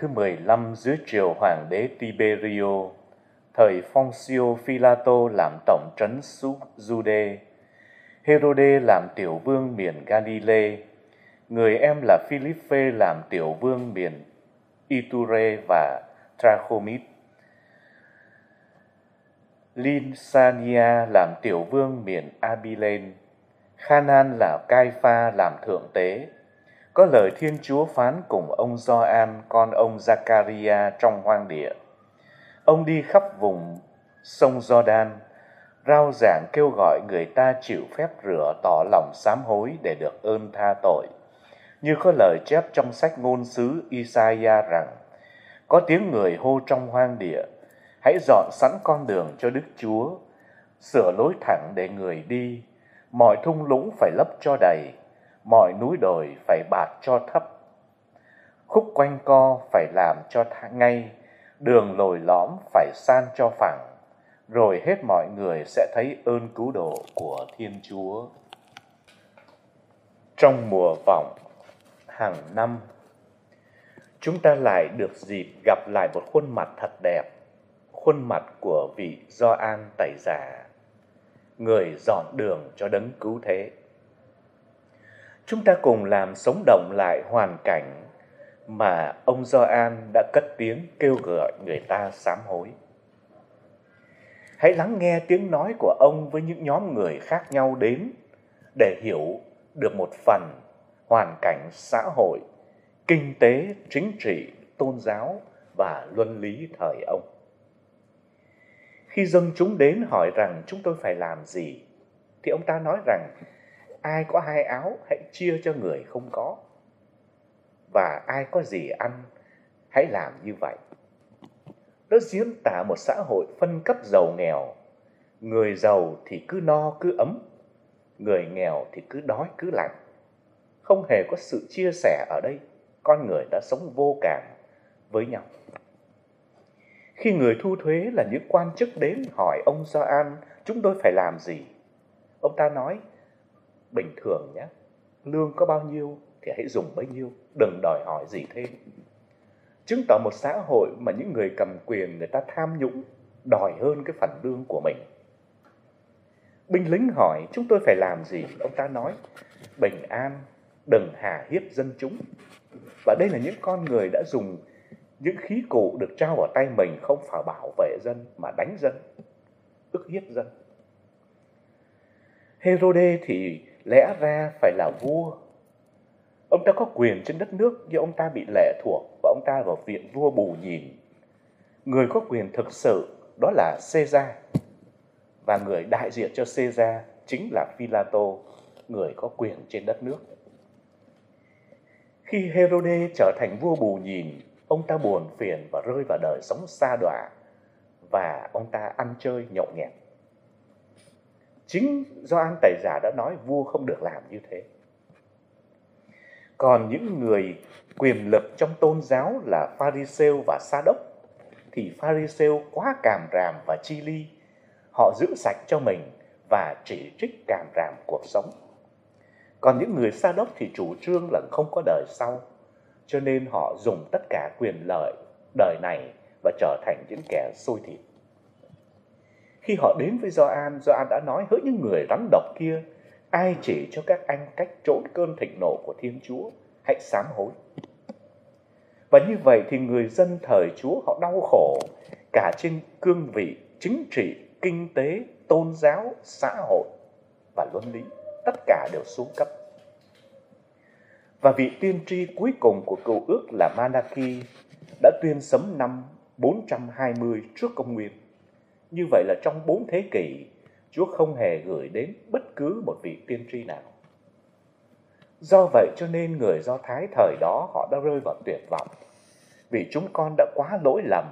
Thứ 15 dưới triều hoàng đế Tiberio, thời Poncio Philato làm tổng trấn Jude, Herode làm tiểu vương miền Galilee, người em là Philippe làm tiểu vương miền Iture và Trachomit. Linsania làm tiểu vương miền Abilene, Khanan là Caifa làm thượng tế, có lời Thiên Chúa phán cùng ông Gioan con ông Zakaria trong hoang địa. Ông đi khắp vùng sông Jordan, rao giảng kêu gọi người ta chịu phép rửa tỏ lòng sám hối để được ơn tha tội. Như có lời chép trong sách ngôn sứ Isaiah rằng, có tiếng người hô trong hoang địa, hãy dọn sẵn con đường cho Đức Chúa, sửa lối thẳng để người đi, mọi thung lũng phải lấp cho đầy, mọi núi đồi phải bạt cho thấp. Khúc quanh co phải làm cho ngay, đường lồi lõm phải san cho phẳng, rồi hết mọi người sẽ thấy ơn cứu độ của Thiên Chúa. Trong mùa vọng hàng năm, chúng ta lại được dịp gặp lại một khuôn mặt thật đẹp, khuôn mặt của vị Gioan tẩy giả, người dọn đường cho đấng cứu thế chúng ta cùng làm sống động lại hoàn cảnh mà ông Gioan đã cất tiếng kêu gọi người ta sám hối. Hãy lắng nghe tiếng nói của ông với những nhóm người khác nhau đến để hiểu được một phần hoàn cảnh xã hội, kinh tế, chính trị, tôn giáo và luân lý thời ông. Khi dân chúng đến hỏi rằng chúng tôi phải làm gì, thì ông ta nói rằng ai có hai áo, hãy chia cho người không có. Và ai có gì ăn, hãy làm như vậy. Nó diễn tả một xã hội phân cấp giàu nghèo. Người giàu thì cứ no, cứ ấm. Người nghèo thì cứ đói, cứ lạnh. Không hề có sự chia sẻ ở đây. Con người đã sống vô cảm với nhau. Khi người thu thuế là những quan chức đến hỏi ông Gioan, chúng tôi phải làm gì? Ông ta nói bình thường nhé. Lương có bao nhiêu thì hãy dùng bấy nhiêu, đừng đòi hỏi gì thêm. Chứng tỏ một xã hội mà những người cầm quyền người ta tham nhũng, đòi hơn cái phần lương của mình. Binh lính hỏi, chúng tôi phải làm gì? Ông ta nói, bình an, đừng hà hiếp dân chúng. Và đây là những con người đã dùng những khí cụ được trao vào tay mình không phải bảo vệ dân mà đánh dân, ức hiếp dân. Herode thì lẽ ra phải là vua. Ông ta có quyền trên đất nước nhưng ông ta bị lệ thuộc và ông ta vào viện vua bù nhìn. Người có quyền thực sự đó là Caesar và người đại diện cho Caesar chính là Philato, người có quyền trên đất nước. Khi Herode trở thành vua bù nhìn, ông ta buồn phiền và rơi vào đời sống xa đọa và ông ta ăn chơi nhậu nhẹt chính Doan Tẩy Giả đã nói vua không được làm như thế. Còn những người quyền lực trong tôn giáo là Pharisêu và Sa đốc thì Pharisêu quá cảm ràm và chi ly. Họ giữ sạch cho mình và chỉ trích cảm ràm cuộc sống. Còn những người Sa đốc thì chủ trương là không có đời sau, cho nên họ dùng tất cả quyền lợi đời này và trở thành những kẻ sôi thịt. Khi họ đến với Gioan, Gioan đã nói hỡi những người rắn độc kia, ai chỉ cho các anh cách trốn cơn thịnh nộ của Thiên Chúa, hãy sám hối. Và như vậy thì người dân thời Chúa họ đau khổ cả trên cương vị chính trị, kinh tế, tôn giáo, xã hội và luân lý. Tất cả đều xuống cấp. Và vị tiên tri cuối cùng của cựu ước là Manaki đã tuyên sấm năm 420 trước công nguyên. Như vậy là trong bốn thế kỷ, Chúa không hề gửi đến bất cứ một vị tiên tri nào. Do vậy cho nên người Do Thái thời đó họ đã rơi vào tuyệt vọng. Vì chúng con đã quá lỗi lầm,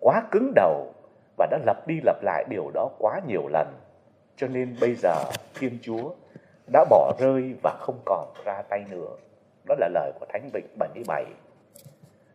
quá cứng đầu và đã lặp đi lặp lại điều đó quá nhiều lần. Cho nên bây giờ Thiên Chúa đã bỏ rơi và không còn ra tay nữa. Đó là lời của Thánh Vịnh 77.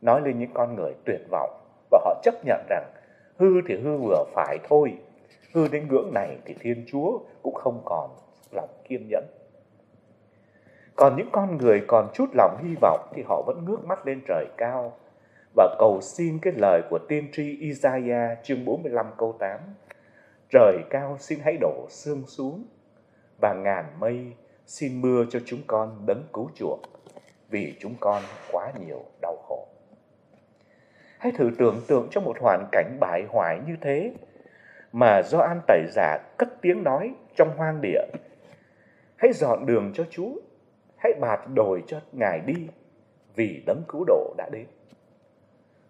Nói lên những con người tuyệt vọng và họ chấp nhận rằng hư thì hư vừa phải thôi. Hư đến ngưỡng này thì Thiên Chúa cũng không còn lòng kiên nhẫn. Còn những con người còn chút lòng hy vọng thì họ vẫn ngước mắt lên trời cao và cầu xin cái lời của tiên tri Isaiah chương 45 câu 8. Trời cao xin hãy đổ sương xuống và ngàn mây xin mưa cho chúng con đấng cứu chuộc, vì chúng con quá nhiều đau. Hãy thử tưởng tượng trong một hoàn cảnh bại hoại như thế mà do an tẩy giả cất tiếng nói trong hoang địa. Hãy dọn đường cho Chúa, hãy bạt đồi cho Ngài đi vì đấng cứu độ đã đến.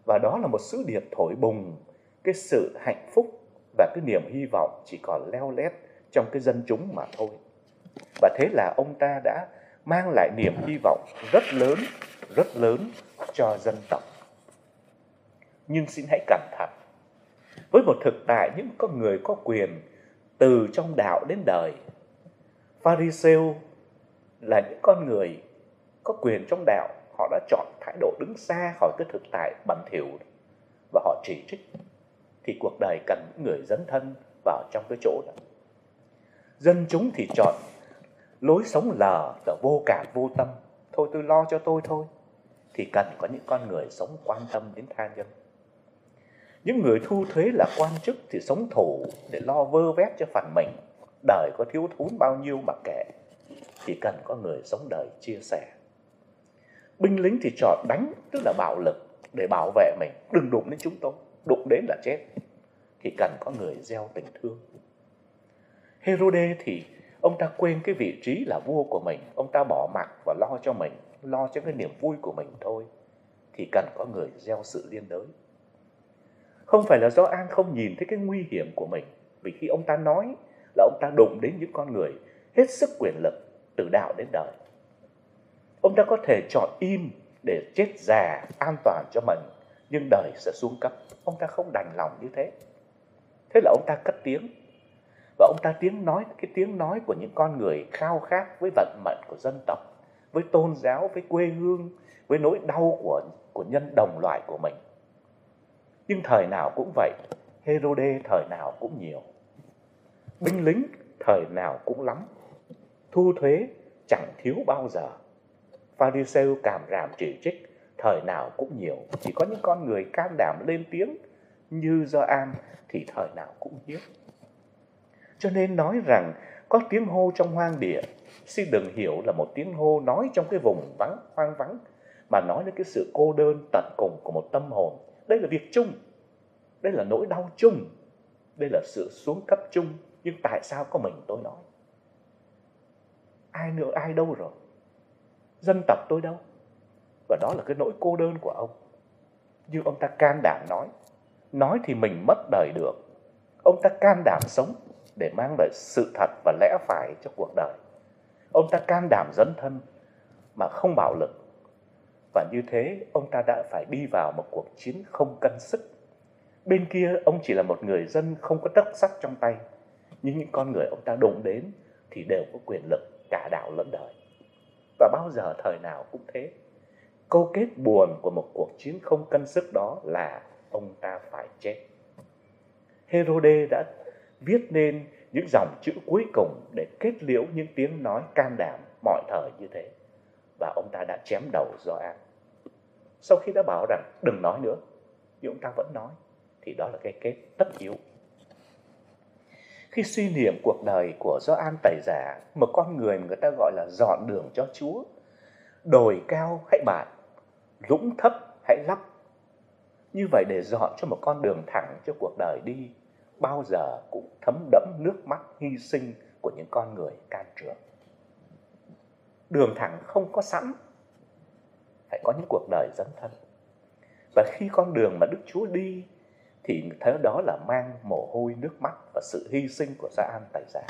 Và đó là một sứ điệp thổi bùng cái sự hạnh phúc và cái niềm hy vọng chỉ còn leo lét trong cái dân chúng mà thôi. Và thế là ông ta đã mang lại niềm hy vọng rất lớn, rất lớn cho dân tộc. Nhưng xin hãy cẩn thận. Với một thực tại những con người có quyền từ trong đạo đến đời, Pharisêu là những con người có quyền trong đạo, họ đã chọn thái độ đứng xa khỏi cái thực tại bẩn thỉu và họ chỉ trích thì cuộc đời cần những người dấn thân vào trong cái chỗ đó. Dân chúng thì chọn lối sống lờ và vô cảm vô tâm thôi tôi lo cho tôi thôi thì cần có những con người sống quan tâm đến tha nhân những người thu thuế là quan chức thì sống thủ để lo vơ vét cho phần mình. Đời có thiếu thốn bao nhiêu mà kệ thì cần có người sống đời chia sẻ. Binh lính thì chọn đánh, tức là bạo lực, để bảo vệ mình. Đừng đụng đến chúng tôi, đụng đến là chết thì cần có người gieo tình thương. Herode thì ông ta quên cái vị trí là vua của mình. Ông ta bỏ mặc và lo cho mình, lo cho cái niềm vui của mình thôi. Thì cần có người gieo sự liên đới không phải là do an không nhìn thấy cái nguy hiểm của mình, vì khi ông ta nói là ông ta đụng đến những con người hết sức quyền lực từ đạo đến đời. Ông ta có thể chọn im để chết già an toàn cho mình, nhưng đời sẽ xuống cấp. Ông ta không đành lòng như thế. Thế là ông ta cất tiếng. Và ông ta tiếng nói, cái tiếng nói của những con người khao khát với vận mệnh của dân tộc, với tôn giáo, với quê hương, với nỗi đau của của nhân đồng loại của mình nhưng thời nào cũng vậy Herode thời nào cũng nhiều. Binh lính thời nào cũng lắm. Thu thuế chẳng thiếu bao giờ. Pharisêu cảm ràm chỉ trích thời nào cũng nhiều. Chỉ có những con người can đảm lên tiếng như do an thì thời nào cũng hiếm cho nên nói rằng có tiếng hô trong hoang địa, xin đừng hiểu là một tiếng hô nói trong cái vùng vắng, hoang vắng, mà nói đến cái sự cô đơn tận cùng của một tâm hồn. Đây là việc chung, đây là nỗi đau chung, đây là sự xuống cấp chung. Nhưng tại sao có mình tôi nói? Ai nữa, ai đâu rồi? Dân tộc tôi đâu? Và đó là cái nỗi cô đơn của ông. Nhưng ông ta can đảm nói, nói thì mình mất đời được. Ông ta can đảm sống để mang lại sự thật và lẽ phải cho cuộc đời. Ông ta can đảm dấn thân mà không bạo lực. Và như thế, ông ta đã phải đi vào một cuộc chiến không cân sức. Bên kia, ông chỉ là một người dân không có đất sắc trong tay. nhưng những con người ông ta đụng đến thì đều có quyền lực cả đạo lẫn đời. Và bao giờ thời nào cũng thế. Câu kết buồn của một cuộc chiến không cân sức đó là ông ta phải chết. Herode đã viết nên những dòng chữ cuối cùng để kết liễu những tiếng nói can đảm mọi thời như thế. Và ông ta đã chém đầu Gioan sau khi đã bảo rằng đừng nói nữa, nhưng ông ta vẫn nói, thì đó là cái kết tất yếu. Khi suy niệm cuộc đời của Gioan Tẩy Giả, một con người người ta gọi là dọn đường cho Chúa, đồi cao hãy bạt lũng thấp hãy lắp. Như vậy để dọn cho một con đường thẳng cho cuộc đời đi, bao giờ cũng thấm đẫm nước mắt hy sinh của những con người can trường đường thẳng không có sẵn phải có những cuộc đời dấn thân. Và khi con đường mà đức chúa đi, thì thế đó là mang mồ hôi, nước mắt và sự hy sinh của gia an tài giả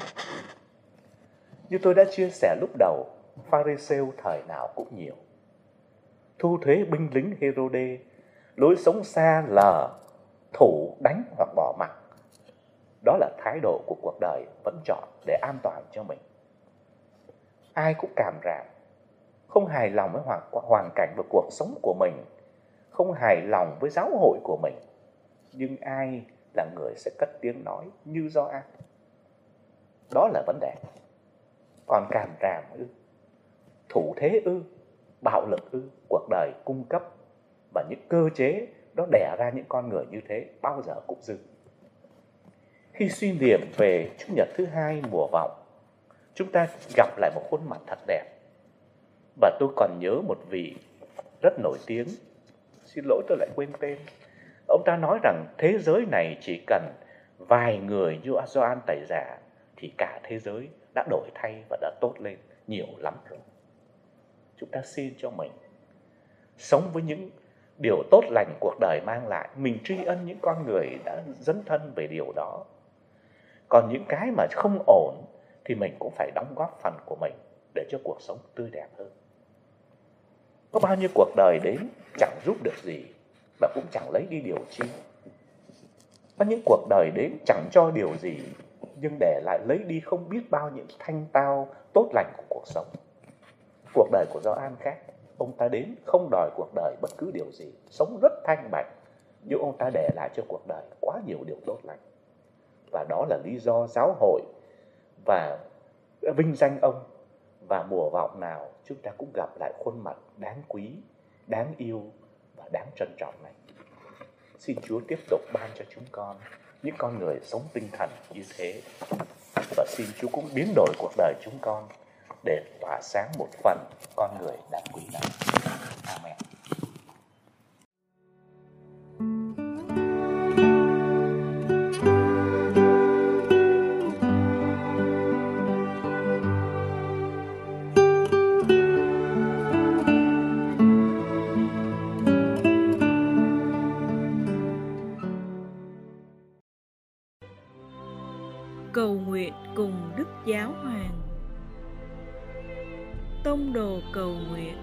như tôi đã chia sẻ lúc đầu pharisêu thời nào cũng nhiều. Thu thuế binh lính herode lối sống xa lờ, thủ đánh hoặc bỏ mặc. Đó là thái độ của cuộc đời vẫn chọn để an toàn cho mình. Ai cũng cảm ràm không hài lòng với hoàn, hoàn cảnh và cuộc sống của mình. Không hài lòng với giáo hội của mình. Nhưng ai là người sẽ cất tiếng nói như do ai? Đó là vấn đề. Còn cảm ràm ư thủ thế ư bạo lực ư cuộc đời cung cấp và những cơ chế đó đẻ ra những con người như thế bao giờ cũng dư. Khi suy niệm về Chủ nhật thứ hai mùa vọng, chúng ta gặp lại một khuôn mặt thật đẹp. Và tôi còn nhớ một vị rất nổi tiếng, xin lỗi tôi lại quên tên. Ông ta nói rằng thế giới này chỉ cần vài người như Doan Tài Giả thì cả thế giới đã đổi thay và đã tốt lên nhiều lắm rồi. Chúng ta xin cho mình sống với những điều tốt lành cuộc đời mang lại. Mình tri ân những con người đã dấn thân về điều đó còn những cái mà không ổn thì mình cũng phải đóng góp phần của mình để cho cuộc sống tươi đẹp hơn có bao nhiêu cuộc đời đến chẳng giúp được gì và cũng chẳng lấy đi điều chi? Có những cuộc đời đến chẳng cho điều gì, nhưng để lại lấy đi không biết bao những thanh tao tốt lành của cuộc sống. Cuộc đời của Gioan khác. Ông ta đến không đòi cuộc đời bất cứ điều gì. Sống rất thanh bạch, nhưng ông ta để lại cho cuộc đời quá nhiều điều tốt lành. Và đó là lý do giáo hội và vinh danh ông. Và mùa vọng nào chúng ta cũng gặp lại khuôn mặt đáng quý, đáng yêu và đáng trân trọng này. Xin Chúa tiếp tục ban cho chúng con những con người sống tinh thần như thế. Và xin Chúa cũng biến đổi cuộc đời chúng con để tỏa sáng một phần con người đáng quý này. Cầu nguyện cùng Đức Giáo Hoàng. Tông đồ cầu nguyện.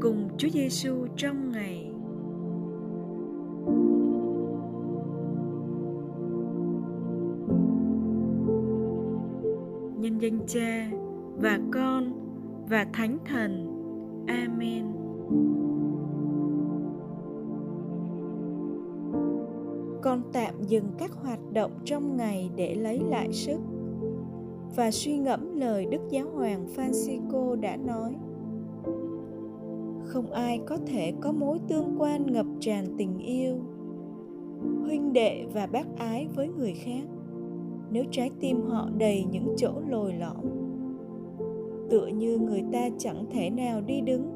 Cùng Chúa Giêsu trong ngày nhân danh Cha và Con và Thánh Thần. Amen. Con tạm dừng các hoạt động trong ngày để lấy lại sức và suy ngẫm lời Đức Giáo hoàng Francisco đã nói. Không ai có thể có mối tương quan ngập tràn tình yêu, huynh đệ và bác ái với người khác nếu trái tim họ đầy những chỗ lồi lõm tựa như người ta chẳng thể nào đi đứng.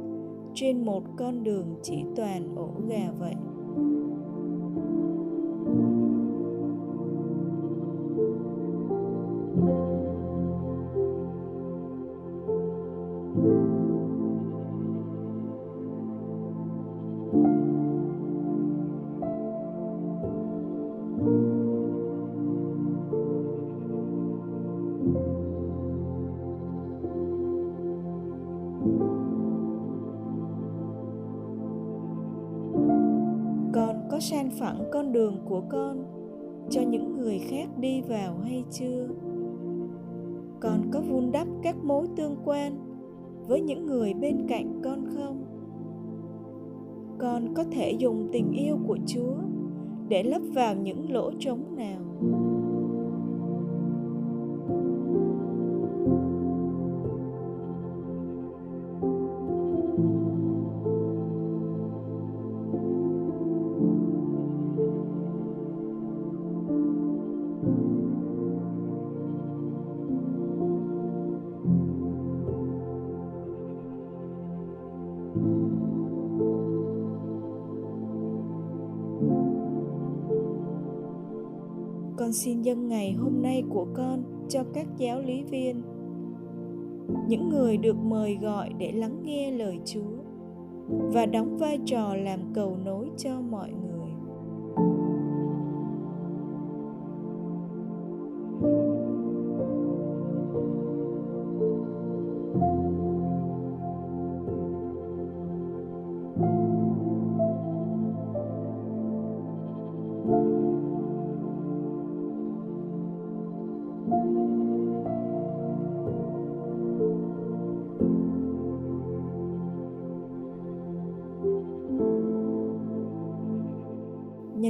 Trên một con đường chỉ toàn ổ gà vậy. Có san phẳng con đường của con cho những người khác đi vào hay chưa? Con có vun đắp các mối tương quan với những người bên cạnh con không? Con có thể dùng tình yêu của chúa để lấp vào những lỗ trống nào? Xin dâng ngày hôm nay của con cho các giáo lý viên. Những người được mời gọi để lắng nghe lời chúa và đóng vai trò làm cầu nối cho mọi người.